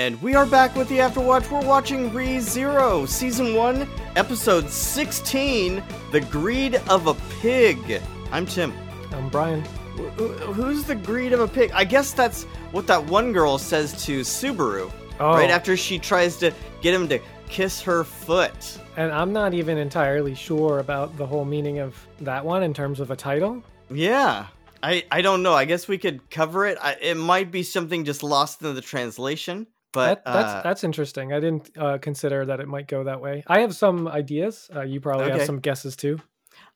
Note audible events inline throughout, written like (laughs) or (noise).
And we are back with the Afterwatch. We're watching Re Zero, Season 1, Episode 16 The Greed of a Pig. I'm Tim. I'm Brian. Wh- wh- Who's the greed of a pig? I guess that's what that one girl says to Subaru. Oh. Right after she tries to get him to kiss her foot. And I'm not even entirely sure about the whole meaning of that one in terms of a title. Yeah. I, I don't know. I guess we could cover it. I, it might be something just lost in the translation. But that, that's uh, that's interesting. I didn't uh, consider that it might go that way. I have some ideas. Uh, you probably Okay. have some guesses too.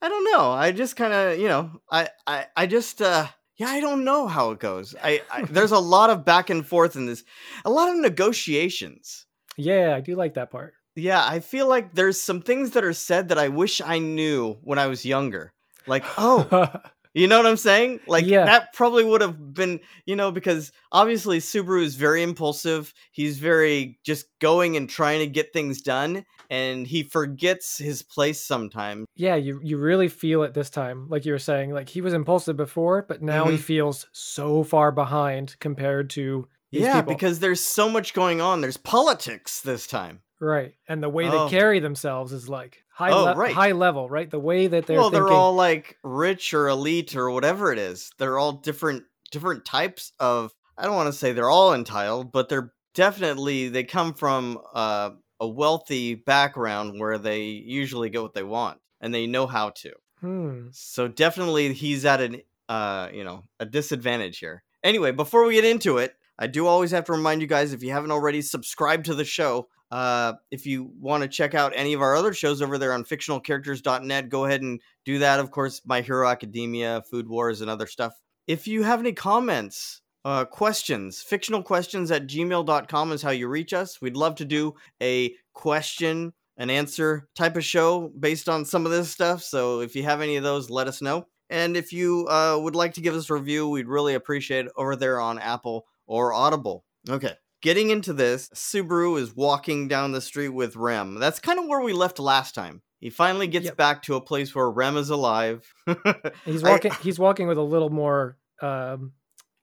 I don't know. I just kind of, you know, I, I, I just, uh, yeah, I don't know how it goes. I, I (laughs) there's a lot of back and forth in this, a lot of negotiations. Yeah, I do like that part. Yeah, I feel like there's some things that are said that I wish I knew when I was younger. Like, oh, (laughs) you know what I'm saying? Like Yeah. that probably would have been, you know, because obviously Subaru is very impulsive. He's very just going and trying to get things done, and he forgets his place sometimes. yeah, you you really feel it this time. Like you were saying, like he was impulsive before, but now he Mhm. feels so far behind compared to these yeah, people. because there's so much going on. There's politics this time. right, and the way Oh. they carry themselves is like high Oh, le- right. high level, right? The way that they're well, thinking. they're all like rich or elite or whatever it is. They're all different different types of. I don't want to say they're all entitled, but they're definitely they come from uh, a wealthy background where they usually get what they want and they know how to. hmm. So definitely he's at an uh, you know, a disadvantage here. Anyway, before we get into it, I do always have to remind you guys if you haven't already subscribed to the show, uh, if you want to check out any of our other shows over there on fictionalcharacters.net, go ahead and do that. Of course, My Hero Academia, Food Wars, and other stuff. If you have any comments, uh, questions, fictional questions at gmail.com is how you reach us. We'd love to do a question and answer type of show based on some of this stuff. So if you have any of those, let us know. And if you uh, would like to give us a review, we'd really appreciate it over there on Apple or Audible. Okay. Getting into this, Subaru is walking down the street with Rem. That's kind of where we left last time. He finally gets Yep. back to a place where Rem is alive. (laughs) He's I- walking. he's walking with a little more. Um,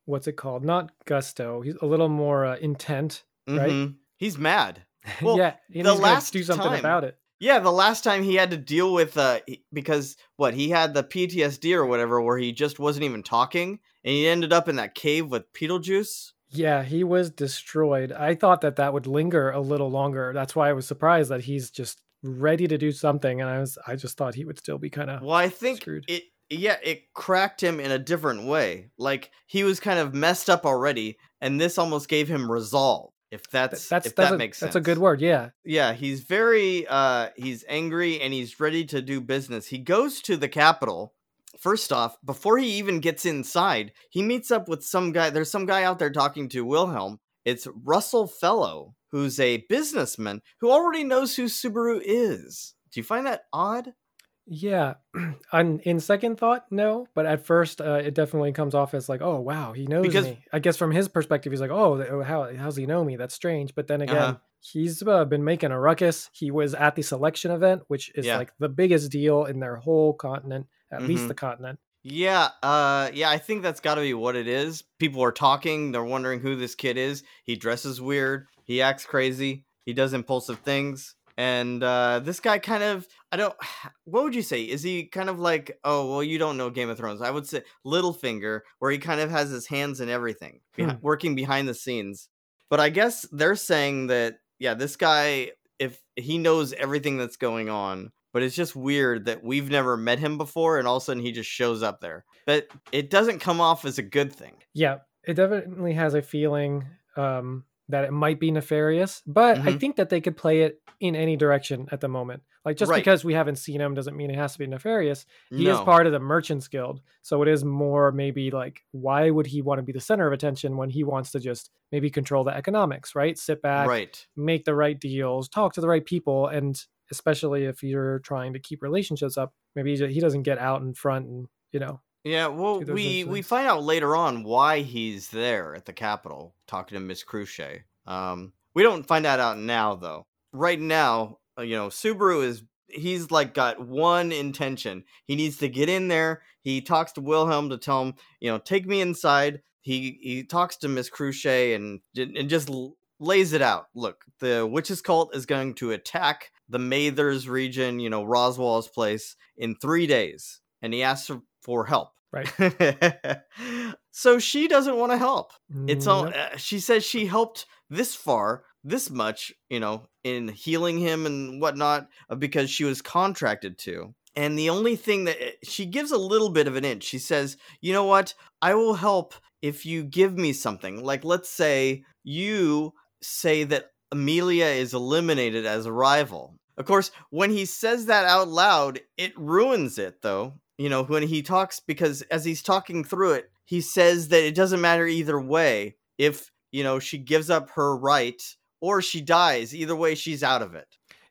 what's it called? Not gusto. He's a little more uh, intent. right? Mhm. He's mad. (laughs) Well, yeah, the last do something time- about it. Yeah, the last time he had to deal with uh because what he had the PTSD or whatever where he just wasn't even talking and he ended up in that cave with Beetlejuice. Yeah, he was destroyed. I thought that that would linger a little longer. That's why I was surprised that he's just ready to do something, and I was I just thought he would still be kind of. Well, I think Screwed. it yeah, it cracked him in a different way. Like he was kind of messed up already and this almost gave him resolve. If that's, That's if that's that a, makes sense. that's a good word. Yeah, Yeah, he's very uh he's angry and he's ready to do business. He goes to the Capitol. First off, before he even gets inside, he meets up with some guy. There's some guy out there talking to Wilhelm. It's Russel Fellow, who's a businessman who already knows who Subaru is. Do you find that odd? yeah. (clears throat) On in second thought, no, but at first, uh, it definitely comes off as like, oh wow, he knows Because- me. I guess from his perspective, he's like, oh, oh, how how's he know me? That's strange. But then again. Uh-huh. He's uh, been making a ruckus. He was at the selection event, which is Yeah. like the biggest deal in their whole continent, at least Mhm. the continent. Yeah, uh yeah, I think that's got to be what it is. People are talking, they're wondering who this kid is. He dresses weird, he acts crazy, he does impulsive things. And uh this guy kind of I don't (sighs) what would you say? Is he kind of like, "Oh, well you don't know Game of Thrones." I would say Littlefinger where he kind of has his hands in everything, Hmm. working behind the scenes. But I guess they're saying that yeah, this guy if he knows everything that's going on, but it's just weird that we've never met him before and all of a sudden he just shows up there. But it doesn't come off as a good thing. Yeah, it definitely has a feeling um, that it might be nefarious, but I Mhm. think that they could play it in any direction at the moment. Like just Right. because we haven't seen him doesn't mean it has to be nefarious. He is part of the Merchants Guild, so it is more maybe like why would he want to be the center of attention when he wants to just maybe control the economics, right? Sit back, right. make the right deals, talk to the right people, and especially if you're trying to keep relationships up, maybe he he doesn't get out in front and you know Yeah, well, we we find out later on why he's there at the Capitol talking to Miss Crusch. Um, we don't find that out now though. Right now, uh, you know, Subaru is he's like got one intention. He needs to get in there. He talks to Wilhelm to tell him, you know, take me inside. He he talks to Miss Crusch and and just lays it out. Look, the witches cult is going to attack the Mathers region, you know, Roswaal's place, in three days. And he asks for help. Right. (laughs) so she doesn't want to help. It's all, Nope. uh, she says she helped this far, this much, you know, in healing him and whatnot, uh, because she was contracted to. And the only thing that eh, she gives a little bit of an inch, she says, you know what? I will help if you give me something. Like, let's say you say that Amelia is eliminated as a rival. Of course, when he says that out loud, it ruins it, though. You know, when he talks, because as he's talking through it, he says that it doesn't matter either way if, you know, she gives up her right or she dies. Either way, she's out of it.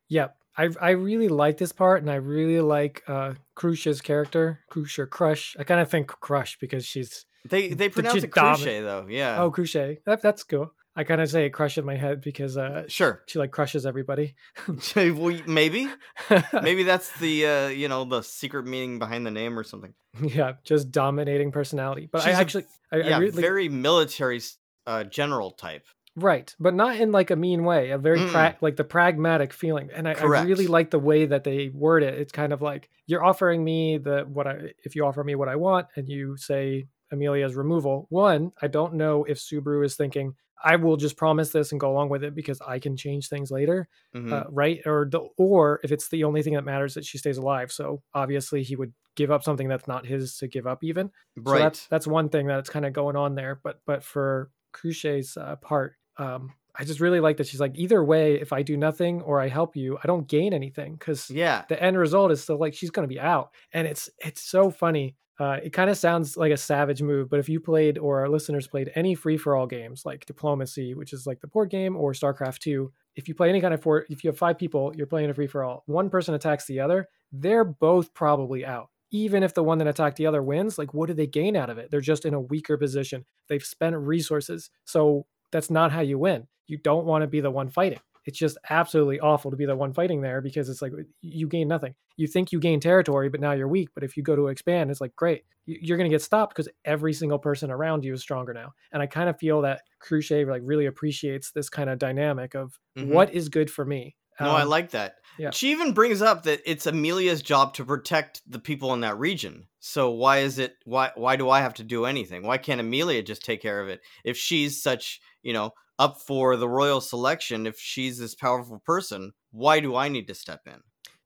Yep. I I really like this part, and I really like uh Crucia's character, Crucia Crush. I kind of think Crush because she's They they pronounce it dominant. though. Yeah. oh Crucia. That, that's cool. I kind of say Crush in my head because uh sure. she like crushes everybody. (laughs) Well, maybe (laughs) maybe that's the uh, you know the secret meaning behind the name or something. yeah, just dominating personality. But She's I a- actually, I, I yeah, really very military uh, general type. right, but not in like a mean way. A very pra- like the pragmatic feeling, and I, I really like the way that they word it. It's kind of like you're offering me the what I if you offer me what I want, and you say Amelia's removal. One, I don't know if Subaru is thinking I will just promise this and go along with it because I can change things later. Mhm. uh, right? Or the, or if it's the only thing that matters that she stays alive. So obviously he would give up something that's not his to give up even. So right. that's that's one thing that's kind of going on there. But but for Cruchet's uh, part, um, I just really like that she's like either way, if I do nothing or I help you, I don't gain anything because yeah. the end result is still like she's going to be out, and it's it's so funny. Uh, it kind of sounds like a savage move, but if you played or our listeners played any free for all games like Diplomacy, which is like the board game, or StarCraft 2, if you play any kind of for, if you have five people, you're playing a free for all, one person attacks the other, they're both probably out. Even if the one that attacked the other wins, like what do they gain out of it? They're just in a weaker position. They've spent resources. So that's not how you win. You don't want to be the one fighting. It's just absolutely awful to be the one fighting there because it's like you gain nothing. You think you gain territory, but now you're weak. But if you go to expand, it's like great. You- You're going to get stopped because every single person around you is stronger now. And I kind of feel that Cruchet like really appreciates this kind of dynamic of Mhm. what is good for me. No, I Um, like that. yeah. She even brings up that it's Amelia's job to protect the people in that region. So why is it why why do I have to do anything? Why can't Amelia just take care of it? If she's such, you know, up for the royal selection, if she's this powerful person, why do I need to step in?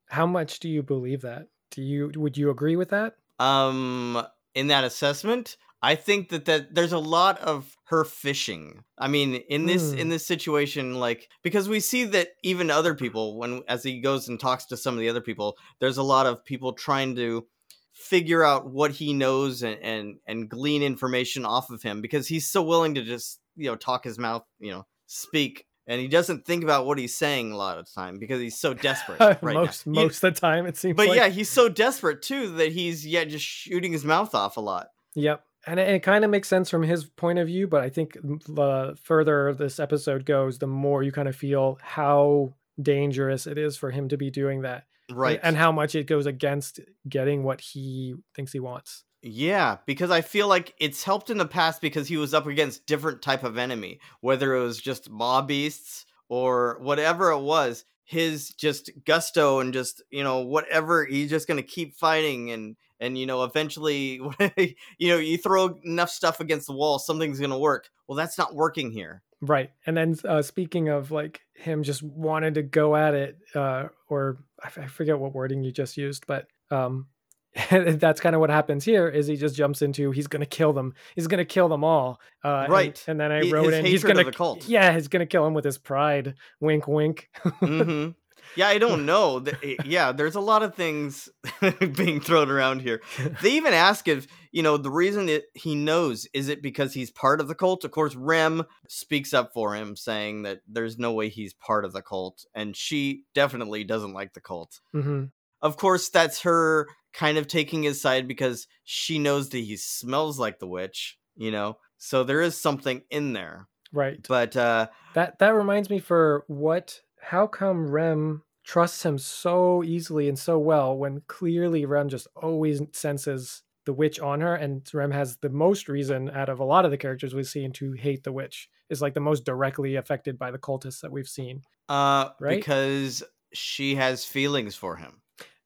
How much do you believe that? Do you would you agree with that? Um in that assessment, I think that that there's a lot of her fishing. I mean, in this Hmm. in this situation like because we see that even other people when as he goes and talks to some of the other people, there's a lot of people trying to figure out what he knows and and, and glean information off of him because he's so willing to just, you know, talk his mouth, you know, speak and he doesn't think about what he's saying a lot of the time because he's so desperate (laughs) right now. most You- most of the time it seems but like yeah, he's so desperate too that he's yeah just shooting his mouth off a lot. Yep. And it, it kind of makes sense from his point of view, but I think the further this episode goes, the more you kind of feel how dangerous it is for him to be doing that. and- Right. And how much it goes against getting what he thinks he wants. Yeah, because I feel like it's helped in the past because he was up against different type of enemy, whether it was just mabeasts or whatever it was. His just gusto and just you know whatever he's just gonna keep fighting and and you know eventually (laughs) you know you throw enough stuff against the wall something's gonna work. Well, that's not working here. Right. And then uh, speaking of like him just wanted to go at it, uh, or I, f- I forget what wording you just used, but um, (laughs) that's kind of what happens here is he just jumps into he's going to kill them. He's going to kill them all. Uh, and- Right. And, then I He- wrote in he's hatred going of to the cult. Yeah, he's going to kill him with his pride. Wink, wink. (laughs) hmm Yeah, I don't know. Eh, Yeah, there's a lot of things (laughs) being thrown around here. They even ask if, you know, the reason that he knows is it because he's part of the cult? Of course, Rem speaks up for him, saying that there's no way he's part of the cult, and she definitely doesn't like the cult. hmm Of course, that's her kind of taking his side because she knows that he smells like the witch, you know? So there is something in there. Right. But uh That that reminds me for what how come Rem trusts him so easily and so well when clearly Rem just always senses the witch on her, and Rem has the most reason out of a lot of the characters we've seen to hate the witch. Is like the most directly affected by the cultists that we've seen. Uh, Right? because she has feelings for him.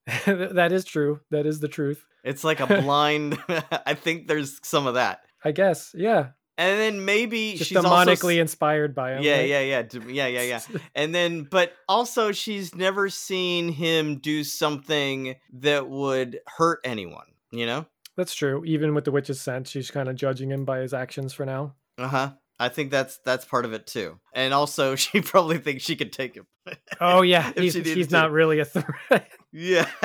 (laughs) that is true. That is the truth. It's like a (laughs) blind. (laughs) I think there's some of that, I guess. Yeah. and then maybe Just she's also demonically s- inspired by him. yeah, right? yeah, yeah, yeah, yeah, yeah. And then, but also, she's never seen him do something that would hurt anyone. You know? That's true. Even with the witch's scent, she's kind of judging him by his actions for now. Uh huh. I think that's that's part of it too. And also, she probably thinks she could take him. Oh yeah, (laughs) he's, he's not really a threat. (laughs) yeah. (laughs)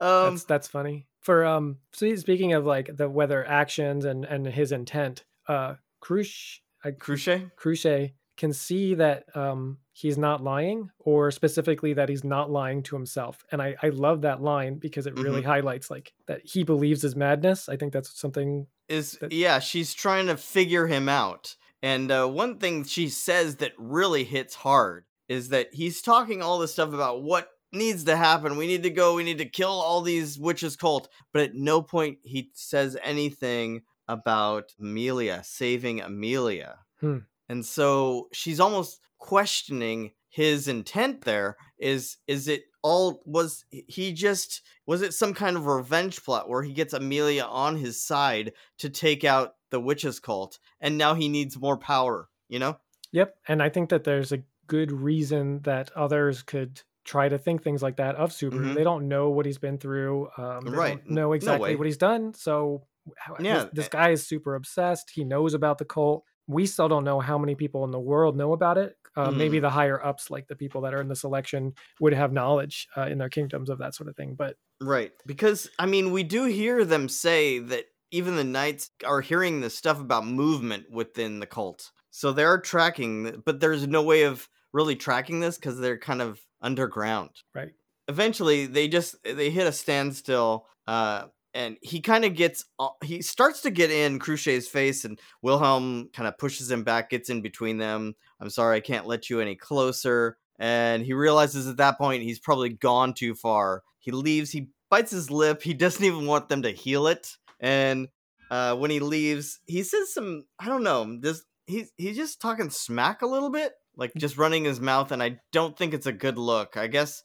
um. that's that's funny. For um, so speaking of like the weather actions and and his intent, uh, Crush, I, Crochet. Cruche can see that um he's not lying, or specifically that he's not lying to himself. And I I love that line because it really highlights like that he believes his madness. I think that's something. is That- yeah she's trying to figure him out and uh, one thing she says that really hits hard is that he's talking all this stuff about what needs to happen. We need to go. We need to kill all these witches cult. But at no point he says anything about amelia saving amelia. Hmm. and so she's almost questioning his intent there. Is is it all was he just was it some kind of revenge plot where he gets amelia on his side to take out the witches cult and now he needs more power you know? Yep, and I think that there's a good reason that others could try to think things like that of Subaru. Mhm. They don't know what he's been through. Um, they Right. Know exactly way. what he's done. So how- this- Yeah, this, guy is super obsessed. He knows about the cult. We still don't know how many people in the world know about it. Uh, Maybe Mm. the higher ups, like the people that are in the selection, would have knowledge uh, in their kingdoms of that sort of thing. But right because i mean we do hear them say that even the knights are hearing this stuff about movement within the cult so they're tracking but there's no way of really tracking this because they're kind of underground. Right, eventually they just they hit a standstill uh and he kind of gets he starts to get in Cruchet's face and Wilhelm kind of pushes him back gets in between them. I'm sorry I can't let you any closer. And he realizes at that point he's probably gone too far. He leaves he bites his lip he doesn't even want them to heal it. And uh when he leaves he says some I don't know this he's he's just talking smack a little bit like mm. just running his mouth and I don't think it's a good look I guess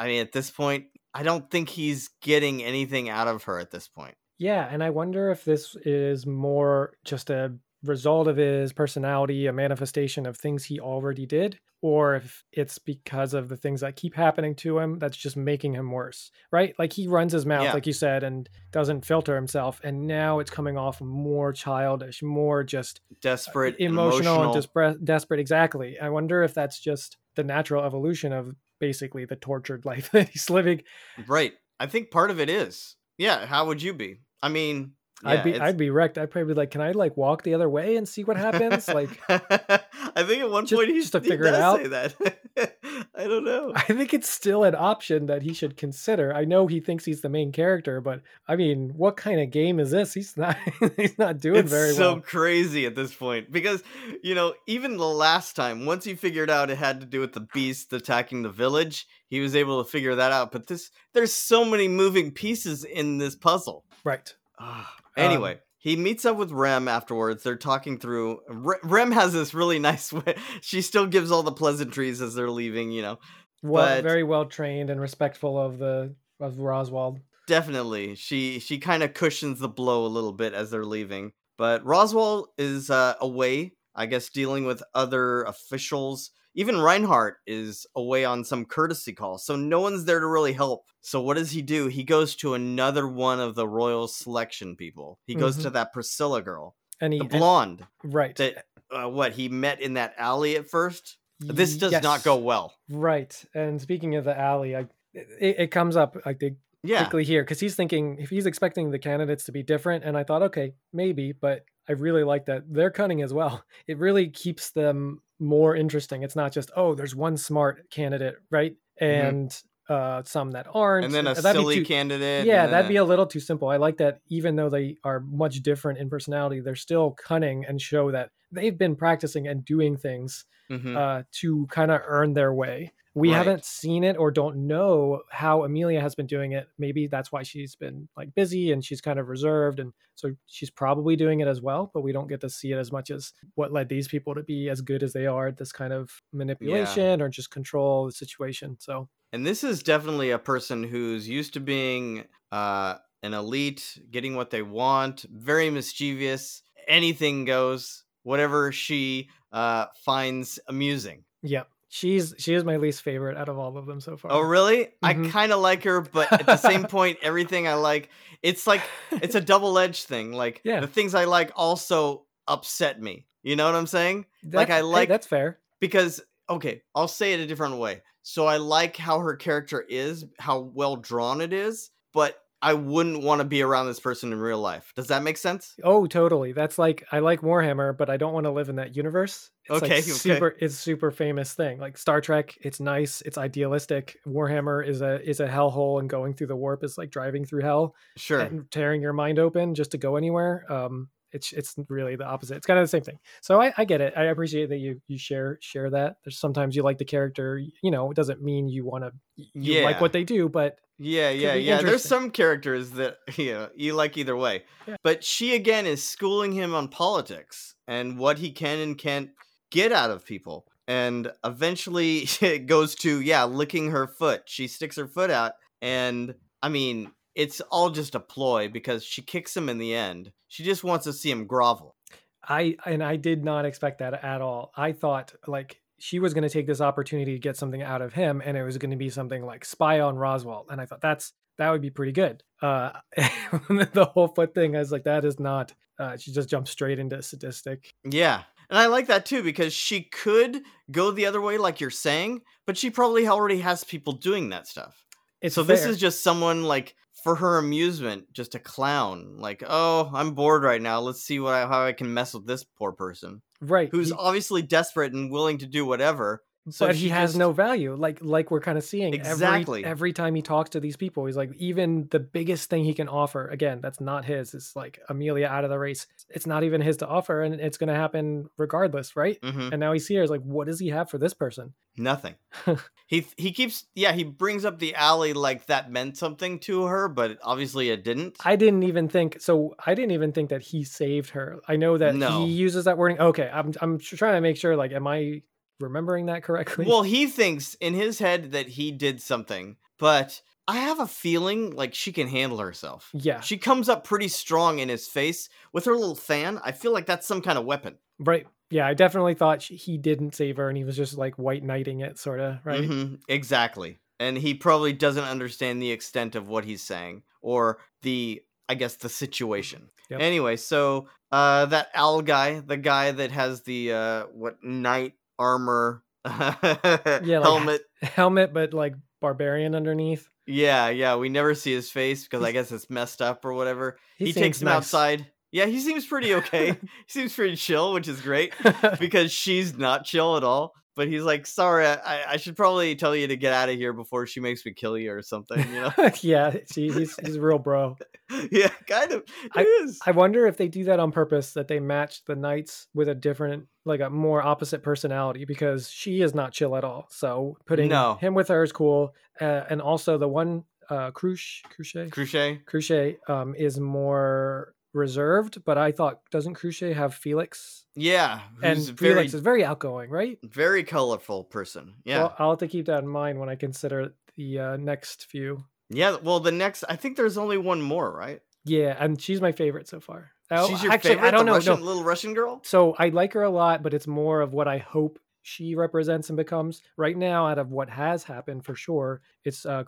I mean, at this point, I don't think he's getting anything out of her at this point. Yeah, and I wonder if this is more just a result of his personality, a manifestation of things he already did, or if it's because of the things that keep happening to him that's just making him worse, right? Like he runs his mouth, Yeah. like you said, and doesn't filter himself, and now it's coming off more childish, more just Desperate, emotional, emotional. and despre- desperate. Exactly. I wonder if that's just the natural evolution of basically the tortured (laughs) life that he's living. right. I think part of it is. Yeah. How would you be? I mean, I'd be it's- I'd be wrecked. I'd probably be like, can I like walk the other way and see what happens? like (laughs) I think at one Just- point he just to figure it out. say that. (laughs) I don't know. I think it's still an option that he should consider. I know he thinks he's the main character, but I mean, what kind of game is this? He's not (laughs) he's not doing it's very so well. crazy at this point because you know even the last time once he figured out it had to do with the beast attacking the village he was able to figure that out but this there's so many moving pieces in this puzzle Right. Ah, anyway Um, he meets up with rem afterwards. They're talking through Re- rem has this really (laughs) nice way she still gives all the pleasantries as they're leaving you know Well, But- very well trained and respectful of the of Roswaal. definitely. She she kind of cushions the blow a little bit as they're leaving. But Roswaal is uh, away i guess dealing with other officials even Reinhard is away on some courtesy call so no one's there to really help so what does he do he goes to another one of the royal selection people he goes Mhm. to that priscilla girl And he the and- blonde right. that uh, what he met in that alley at first this does not go well Right. And speaking of the alley, I it, it comes up like they yeah quickly here because he's thinking if he's expecting the candidates to be different and i thought okay maybe but i really like that they're cunning as well (laughs) it really keeps them more interesting it's not just oh there's one smart candidate right and uh some that aren't Mm-hmm. and then a That'd silly too- candidate yeah that'd be a little too simple i like that even though they are much different in personality they're still cunning and show that they've been practicing and doing things Mhm. uh, to kind of earn their way. We Right. haven't seen it or don't know how Amelia has been doing it. Maybe that's why she's been like busy and she's kind of reserved. And so she's probably doing it as well, but we don't get to see it as much as what led these people to be as good as they are at this kind of manipulation or just control the situation. So And this is definitely a person who's used to being uh, an elite, getting what they want, very mischievous. Anything goes, whatever she uh, finds amusing. yeah, she's she is my least favorite out of all of them so far. Oh, really? I Mhm. kind of like her, but at the same point, everything I like, it's like it's a (laughs) double edged thing. Like Yeah. the things I like also upset me. You know what I'm saying? like, I That's- hey, like- that's fair. because okay i'll say it a different way so i like how her character is how well drawn it is but i wouldn't want to be around this person in real life does that make sense Oh, totally. That's like I like Warhammer, but I don't want to live in that universe. It's Okay, like okay. super it's super famous thing. Like Star Trek, it's nice, it's idealistic. Warhammer is a is a hellhole and going through the warp is like driving through hell sure and tearing your mind open just to go anywhere. Um it's it's really the opposite. It's kind of the same thing. So I, I get it. I appreciate that you you share share that. There's sometimes you like the character, you know, it doesn't mean you want to you like what they do, but yeah yeah yeah there's some characters that (laughs) you know you like either way Yeah. but she again is schooling him on politics and what he can and can't get out of people and eventually (laughs) it goes to yeah licking her foot she sticks her foot out and i mean it's all just a ploy because she kicks him in the end she just wants to see him grovel I and I did not expect that at all. I thought like she was going to take this opportunity to get something out of him, and it was going to be something like spy on Roswaal. And I thought that's that would be pretty good. Uh, (laughs) the whole foot thing, I was like, that is not. Uh, she just jumped straight into sadistic. yeah and i like that too because she could go the other way like you're saying but she probably already has people doing that stuff It's so this is just someone like for her amusement, just a clown. Like, oh, I'm bored right now. Let's see what I, how I can mess with this poor person right. who's he- obviously desperate and willing to do whatever. So but he has just- no value. Like like we're kind of seeing Exactly. every every time he talks to these people, he's like even the biggest thing he can offer. Again, that's not his. It's like Amelia out of the race. It's not even his to offer, and it's going to happen regardless, right? hmm And now he's here. Is like, what does he have for this person? Nothing. (laughs) he he keeps yeah he brings up the alley like that meant something to her, but obviously it didn't. I didn't even think. So I didn't even think that he saved her. I know that No. he uses that wording. Okay, I'm I'm trying to make sure. Like, am I remembering that correctly? well, he thinks in his head that he did something, but I have a feeling like she can handle herself. yeah, She comes up pretty strong in his face with her little fan. I feel like that's some kind of weapon. right. Yeah, I definitely thought she, he didn't save her, and he was just like white knighting it, sort of. Right. Mhm, exactly. And he probably doesn't understand the extent of what he's saying or the I guess the situation. Yep. Anyway, so uh that Al guy, the guy that has the uh what knight armor (laughs) like- helmet. (laughs) Helmet, but like barbarian underneath. Yeah, yeah, we never see his face because I guess it's messed up or whatever. He, seems takes him nice. outside. Yeah, he seems pretty okay. (laughs) he seems pretty chill, which is great. because she's not chill at all. But he's like, sorry, I, I should probably tell you to get out of here before she makes me kill you or something, you know? (laughs) yeah, see, he's he's a real bro. (laughs) yeah, kind of. It is. I wonder if they do that on purpose, that they match the knights with a different, like a more opposite personality, because she is not chill at all. So putting No. him with her is cool, uh, and also the one uh, Cruche, Cruche, Crochet. Cruche um, is more reserved. But I thought, doesn't Cruche have Felix? Yeah, And very, Felix is very outgoing, right? very colorful person. Yeah. Well, I'll have to keep that in mind when I consider the uh, next few. yeah, well, the next, I think there's only one more, right? Yeah, and she's my favorite so far. Oh, She's your actually, favorite? I don't know. Russian, no. little Russian girl? So I like her a lot, but it's more of what I hope she represents and becomes. Right now, out of what has happened for sure, it's uh.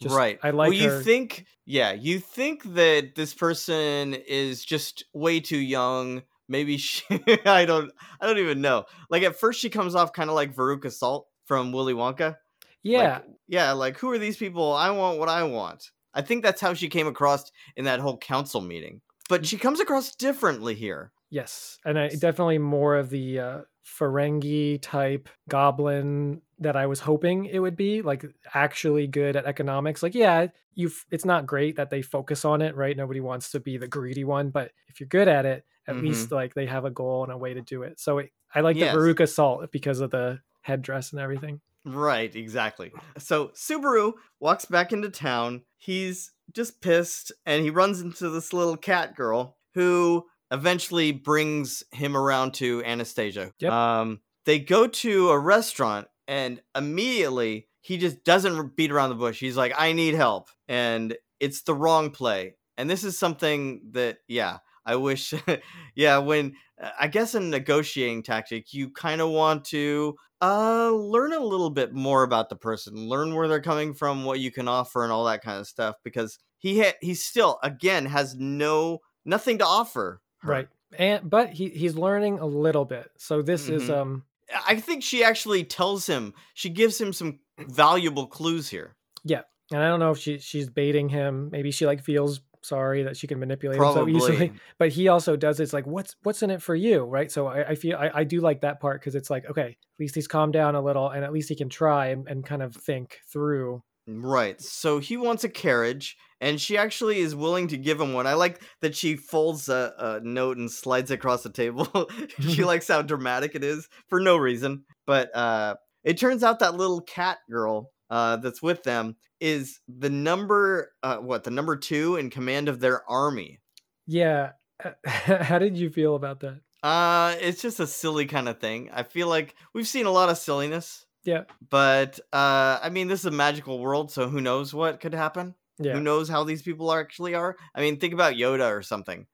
Just, right. I like well, you her. think, yeah, you think that this person is just way too young. Maybe (laughs) she, I don't, I don't even know. Like at first, she comes off kind of like Veruca Salt from Willy Wonka. yeah, Like, yeah, like who are these people? I want what I want. I think that's how she came across in that whole council meeting. But mm. she comes across differently here. Yes, and I definitely more of the uh, Ferengi type goblin that I was hoping it would be. Like actually good at economics. Like yeah, you. It's not great that they focus on it, right? Nobody wants to be the greedy one, but if you're good at it, at Mhm. least like they have a goal and a way to do it. So it, I like Yes. the Veruca Salt because of the headdress and everything. Right, exactly. So Subaru walks back into town. He's just pissed and he runs into this little cat girl who eventually brings him around to Anastasia. Yep. Um they go to a restaurant and immediately he just doesn't beat around the bush. He's like, "I need help." And it's the wrong play. And this is something that yeah, I wish (laughs) yeah, when I guess in negotiating tactic, you kind of want to uh learn a little bit more about the person, learn where they're coming from, what you can offer and all that kind of stuff because he ha- he still again has no nothing to offer. Her. Right. And but he he's learning a little bit. So this is Mhm. um I think she actually tells him, she gives him some valuable clues here. Yeah. And I don't know if she she's baiting him. Maybe she like feels sorry that she can manipulate him so easily. (laughs) But he also does it's like what's what's in it for you, right? So I, I feel I, I do like that part because it's like okay, at least he's calmed down a little, and at least he can try and, and kind of think through. Right. So he wants a carriage, and she actually is willing to give him one. I like that she folds a, a note and slides it across the table. (laughs) she (laughs) likes how dramatic it is for no reason. But uh, it turns out that little cat girl uh, that's with them is the number, uh, what, the number two in command of their army. Yeah. (laughs) How did you feel about that? Uh, it's just a silly kind of thing. I feel like we've seen a lot of silliness. Yeah. But uh, I mean, this is a magical world, so who knows what could happen? Yeah. Who knows how these people are actually are? I mean, think about Yoda or something.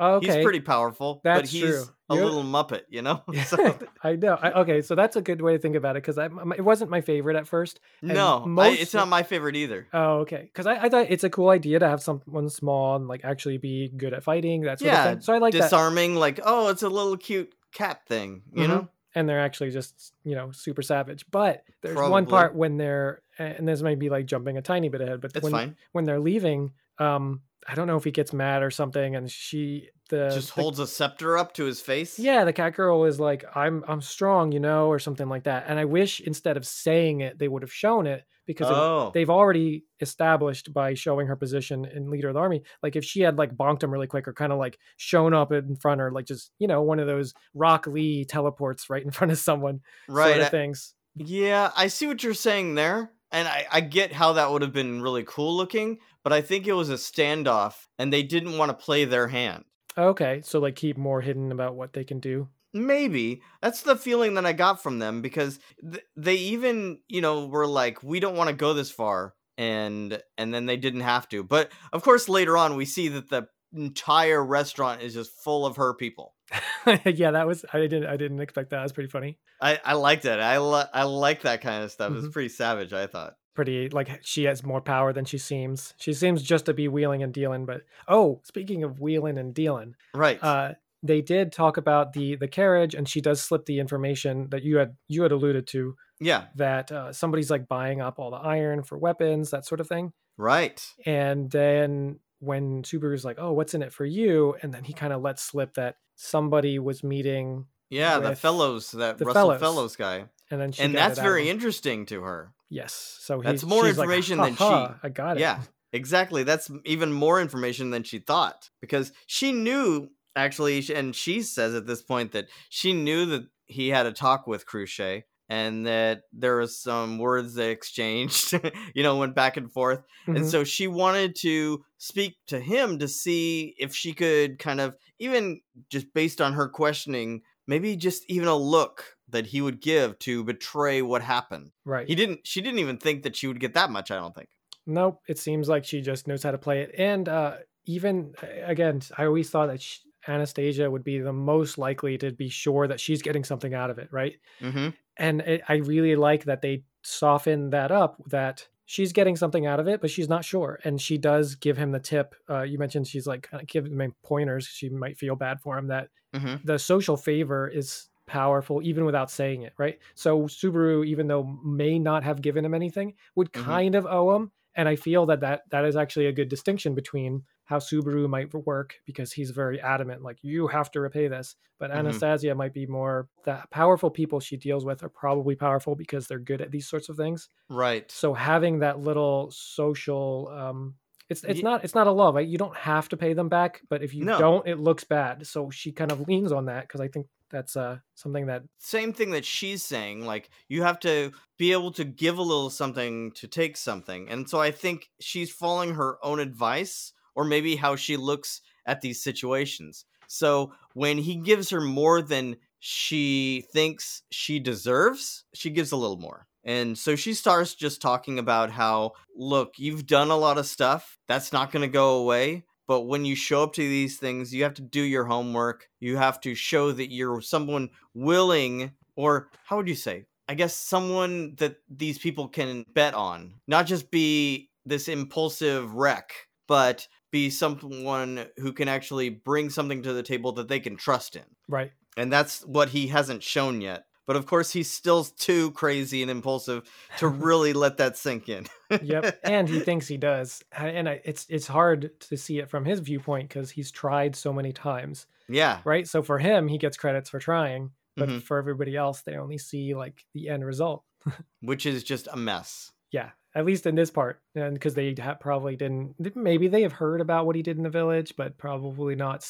okay. He's pretty powerful, but That's he's true. a little muppet, you know. (laughs) (laughs) so, (laughs) I know. I, okay, so that's a good way to think about it because it wasn't my favorite at first. No, I, it's not my favorite either. Oh, okay. Because I, I thought it's a cool idea to have someone small and like actually be good at fighting That's Yeah, of thing. So I like that. Disarming, like, oh, it's a little cute cat thing, you Mhm. know. And they're actually just you know super savage. But there's one part when they're and this might be like jumping a tiny bit ahead, but when fine. when they're leaving, um, I don't know if he gets mad or something, and she the Just the- holds a scepter up to his face. Yeah, the cat girl is like, I'm I'm strong, you know, or something like that. And I wish instead of saying it, they would have shown it because it- Oh, they've already established by showing her position in leader of the army. Like if she had like bonked him really quick or kind of like shown up in front or like just, you know, one of those Rock Lee teleports right in front of someone right. sort of things. Yeah, I see what you're saying there. And I, I get how that would have been really cool looking, but I think it was a standoff and they didn't want to play their hand. Okay. So like keep more hidden about what they can do. Maybe. That's the feeling that I got from them because th- they even, you know, were like, we don't want to go this far. And and then they didn't have to. But of course, later on, we see that the entire restaurant is just full of her people. (laughs) yeah, that was I didn't I didn't expect that. That was pretty funny. I, I liked it. I, li- I like that kind of stuff. It's Mhm. pretty savage, I thought. pretty like she has more power than she seems. She seems just to be wheeling and dealing, but oh, speaking of wheeling and dealing, Right. uh they did talk about the the carriage and she does slip the information that you had you had alluded to yeah. that uh, somebody's like buying up all the iron for weapons, that sort of thing. Right. And then when Subaru's like, "Oh, what's in it for you?" and then he kind of lets slip that somebody was meeting Yeah, the fellows, that the Russel Fellows. Fellows guy. and then she and that's it out of very interesting to her. Yes. So That's more she's like, information than she- I got it. Yeah, exactly. That's even more information than she thought because she knew actually, and she says at this point that she knew that he had a talk with Crusch and that there was some words they exchanged, (laughs) you know, went back and forth. And Mhm. so she wanted to speak to him to see if she could kind of, even just based on her questioning, maybe just even a look that he would give to betray what happened. right. He didn't, she didn't even think that she would get that much, I don't think. Nope. It seems like she just knows how to play it. And uh, even again, I always thought that sh Anastasia would be the most likely to be sure that she's getting something out of it, right? Mm-hmm. And it, I really like that they soften that up. That she's getting something out of it, but she's not sure, and she does give him the tip. Uh, you mentioned she's like kind of giving him pointers. She might feel bad for him that Mm-hmm. the social favor is powerful even without saying it, right? So Subaru, even though may not have given him anything, would Mhm. kind of owe him. And I feel that, that that is actually a good distinction between how Subaru might work because he's very adamant, like you have to repay this. But Mhm. Anastasia might be more the powerful people she deals with are probably powerful because they're good at these sorts of things. Right. So having that little social um it's it's not it's not a love. Right? You don't have to pay them back, but if you No. don't, it looks bad. So she kind of leans on that because I think That's uh something that same thing that she's saying like you have to be able to give a little something to take something and so i think she's following her own advice or maybe how she looks at these situations. So when he gives her more than she thinks she deserves she gives a little more. And so she starts just talking about how look you've done a lot of stuff. That's not going to go away. But when you show up to these things you have to do your homework. You have to show that you're someone willing or how would you say? I guess someone that these people can bet on. Not just be this impulsive wreck but be someone who can actually bring something to the table that they can trust in. Right. And that's what he hasn't shown yet. But of course he's still too crazy and impulsive to (laughs) really let that sink in. Yep (laughs) and he thinks he does. And I, it's it's hard to see it from his viewpoint because he's tried so many times. Yeah. Right? So for him he gets credits for trying but Mhm. for everybody else they only see like the end result. (laughs) Which is just a mess. Yeah at least in this part and because they ha- probably didn't maybe they have heard about what he did in the village but probably not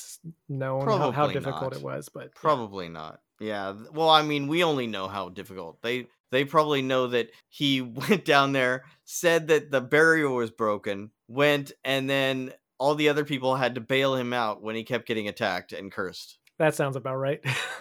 known how, how difficult not. it was but yeah. Probably not. Yeah. Well, I mean, we only know how difficult. They they probably know that he (laughs) went down there, said that the barrier was broken, went and then all the other people had to bail him out when he kept getting attacked and cursed. that sounds about right (laughs)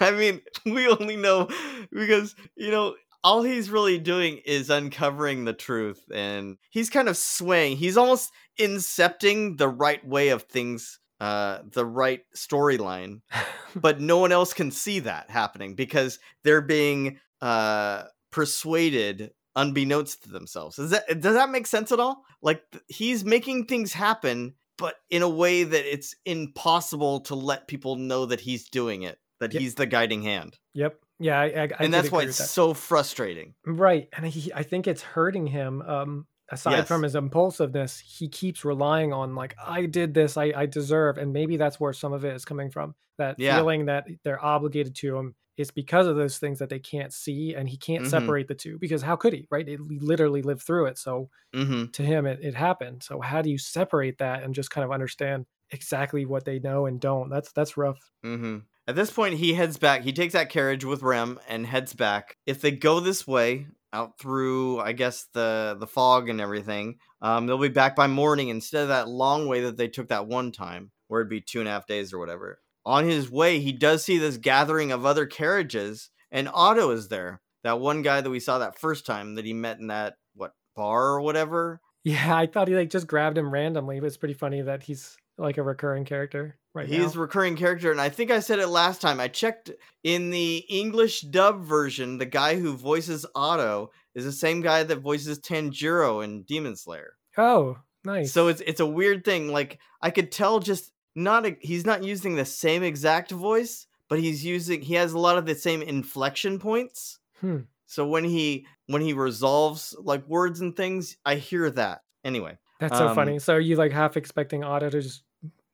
I mean, we only know because, you know, all he's really doing is uncovering the truth and he's kind of swaying. He's almost incepting the right way of things, uh, the right storyline (laughs) but no one else can see that happening because they're being uh persuaded unbeknownst to themselves. Does that does that make sense at all? Like th- he's making things happen but in a way that it's impossible to let people know that he's doing it, that Yep. he's the guiding hand. yep yeah I, I, I and that's why it's that. so frustrating. Right. And he, I think it's hurting him. Um, aside Yes. from his impulsiveness, he keeps relying on like, I did this, I, I deserve. And maybe that's where some of it is coming from. That Yeah. feeling that they're obligated to him is because of those things that they can't see and he can't Mhm. separate the two because how could he, right? It, he literally lived through it. So Mhm. to him, it, it happened. So how do you separate that and just kind of understand exactly what they know and don't? That's, that's rough. Mhm. At this point he heads back. He takes that carriage with Rem and heads back. If they go this way out through I guess the the fog and everything, um they'll be back by morning instead of that long way that they took that one time where it'd be two and a half days or whatever. On his way, he does see this gathering of other carriages and Otto is there. That one guy that we saw that first time that he met in that what bar or whatever. Yeah. I thought he like just grabbed him randomly, but it's pretty funny that he's like a recurring character right He's now. a recurring character, and I think I said it last time. I checked in the English dub version. The guy who voices Otto is the same guy that voices Tanjiro in Demon Slayer. Oh, nice. So it's it's a weird thing. Like I could tell, just not a, he's not using the same exact voice, but he's using he has a lot of the same inflection points. Hmm. So when he when he resolves like words and things, I hear that. Anyway, That's so Um, funny. So are you like half expecting Otto to just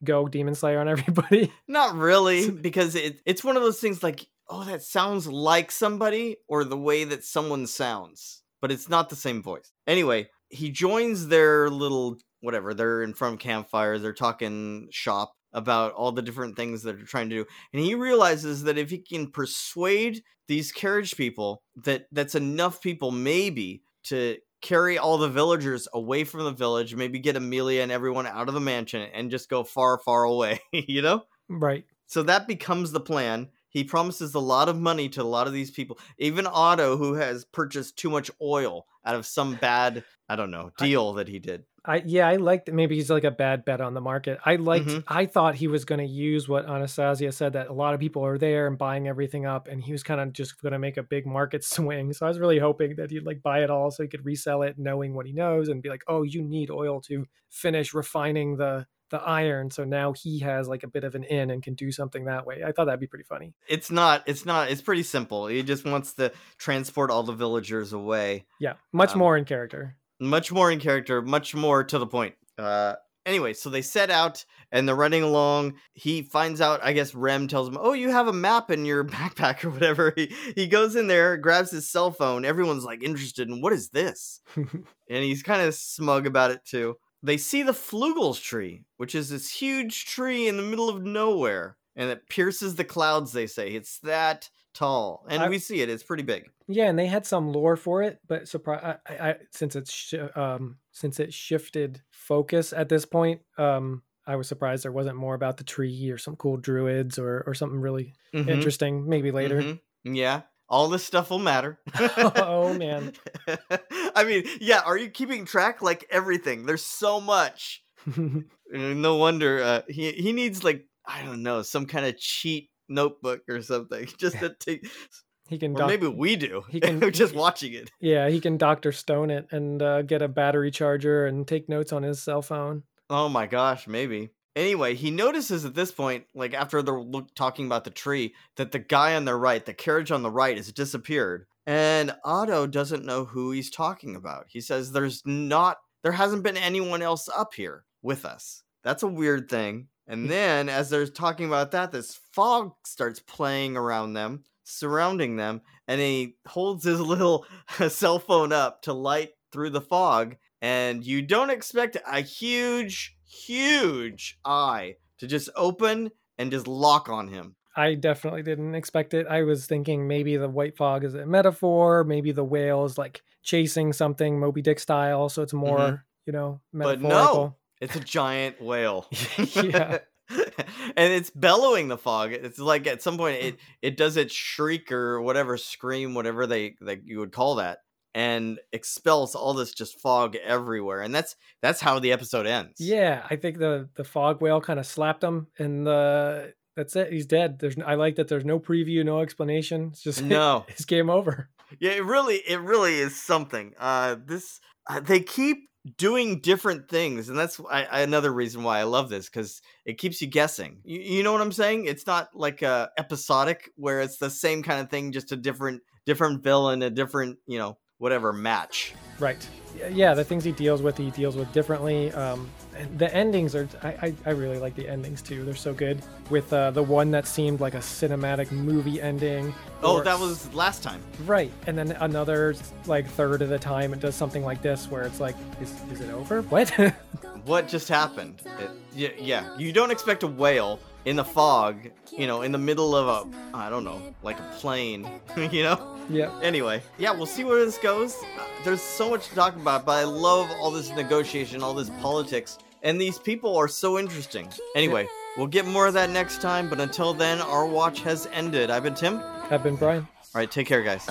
go Demon Slayer on (laughs) everybody? Not really, because it, it's one of those things like, oh, that sounds like somebody, or the way that someone sounds, but it's not the same voice. Anyway, he joins their little whatever. They're in front of campfires. They're talking shop about all the different things that they're trying to do, and he realizes that if he can persuade these carriage people, that that's enough people maybe to carry all the villagers away from the village, maybe get Amelia and everyone out of the mansion and just go far, far away, (laughs) you know? right. So that becomes the plan. He promises a lot of money to a lot of these people. Even Otto, who has purchased too much oil out of some bad, I don't know, I- deal that he did. I yeah, I liked maybe he's like a bad bet on the market. I liked Mhm. I thought he was gonna use what Anastasia said that a lot of people are there and buying everything up and he was kind of just gonna make a big market (laughs) swing. So I was really hoping that he'd like buy it all so he could resell it knowing what he knows and be like, Oh, you need oil to finish refining the the iron. So now he has like a bit of an in and can do something that way. I thought that'd be pretty funny. It's not, it's not, it's pretty simple. He just wants to transport all the villagers away. Yeah. Much Um, more in character. Much more in character, much more to the point. Uh, anyway, so they set out and they're running along. He finds out, I guess Rem tells him, "Oh, you have a map in your (laughs) backpack or whatever." He he goes in there, grabs his cell phone. Everyone's like interested in what is this, (laughs) and he's kind of smug about it too. They see the Flugels tree, which is this huge tree in the middle of nowhere. and it pierces the clouds. They say it's that tall, and I- we see it. It's pretty big. Yeah, and they had some lore for it, but surprise, I, I, since it's sh- um since it shifted focus at this point, um, I was surprised there wasn't more about the tree or some cool druids or or something really Mhm, interesting. Maybe later. mhm. Yeah, all this stuff will matter. (laughs) Oh, man. (laughs) I mean, yeah. Are you keeping track? Like everything. There's so much. (laughs) Uh, No wonder uh, he he needs like I don't know some kind of cheat notebook or something (laughs) just to take. he can, Or doc- maybe we do. he (laughs) can- just watching it. yeah, he can Doctor Stone it and uh, get a battery charger and take notes on his cell phone. Oh my gosh, maybe. Anyway, he notices at this point, like after they're look, talking about the tree, that the guy on the right, the carriage on the right, has disappeared. And Otto doesn't know who he's talking about. He says there's not, there hasn't been anyone else up here with us. That's a weird thing. And (laughs) then, as they're talking about that, this fog starts playing around them, surrounding them, and he holds his (laughs) little cell phone up to light through the fog. And you don't expect a huge, huge eye to just open and just lock on him. I definitely didn't expect it. I was thinking maybe the white fog is a metaphor, maybe the whale is like chasing something Moby Dick style, so it's more, you know, Mm-hmm. But no, it's a giant whale. (laughs) Yeah. (laughs) and it's bellowing the fog. It's like at some point it it does its shriek or whatever scream, whatever they like you would call that, and expels all this just fog everywhere. And that's that's how the episode ends. Yeah, I think the the fog whale kind of slapped him, and the that's it. He's dead. There's I like that. There's no preview, no explanation. It's just No. (laughs) it's game over. Yeah, it really, it really is something. Uh, this uh, they keep doing different things, and that's I, I- another reason why I love this because it keeps you guessing. You, you know what I'm saying? It's not like episodic where it's the same kind of thing, just a different, different villain, a different, you know, whatever match. Right. Yeah, the things he deals with, he deals with differently. Um, the endings are, I, I, I really like the endings too. They're so good. With uh, the one that seemed like a cinematic movie ending. Oh, or- that was last time. Right. And then another, like, third of the time, it does something like this where it's like, is, is it over? What? (laughs) What just happened? It, yeah, yeah, you don't expect a whale in the fog, you know, in the middle of a, I don't know, like a plain, (laughs) you know. yeah. Anyway, yeah, we'll see where this goes. There's so much to talk about, but I love all this negotiation, all this politics, and these people are so interesting. Anyway, we'll get more of that next time, but until then, our watch has ended. I've been Tim. I've been Brian. All right, take care, guys.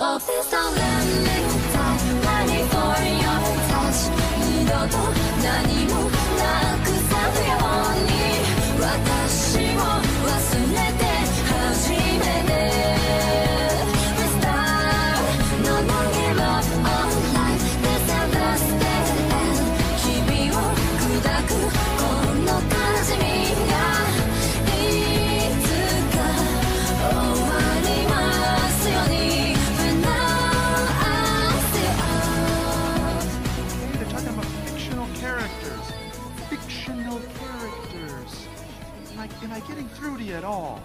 オ at all?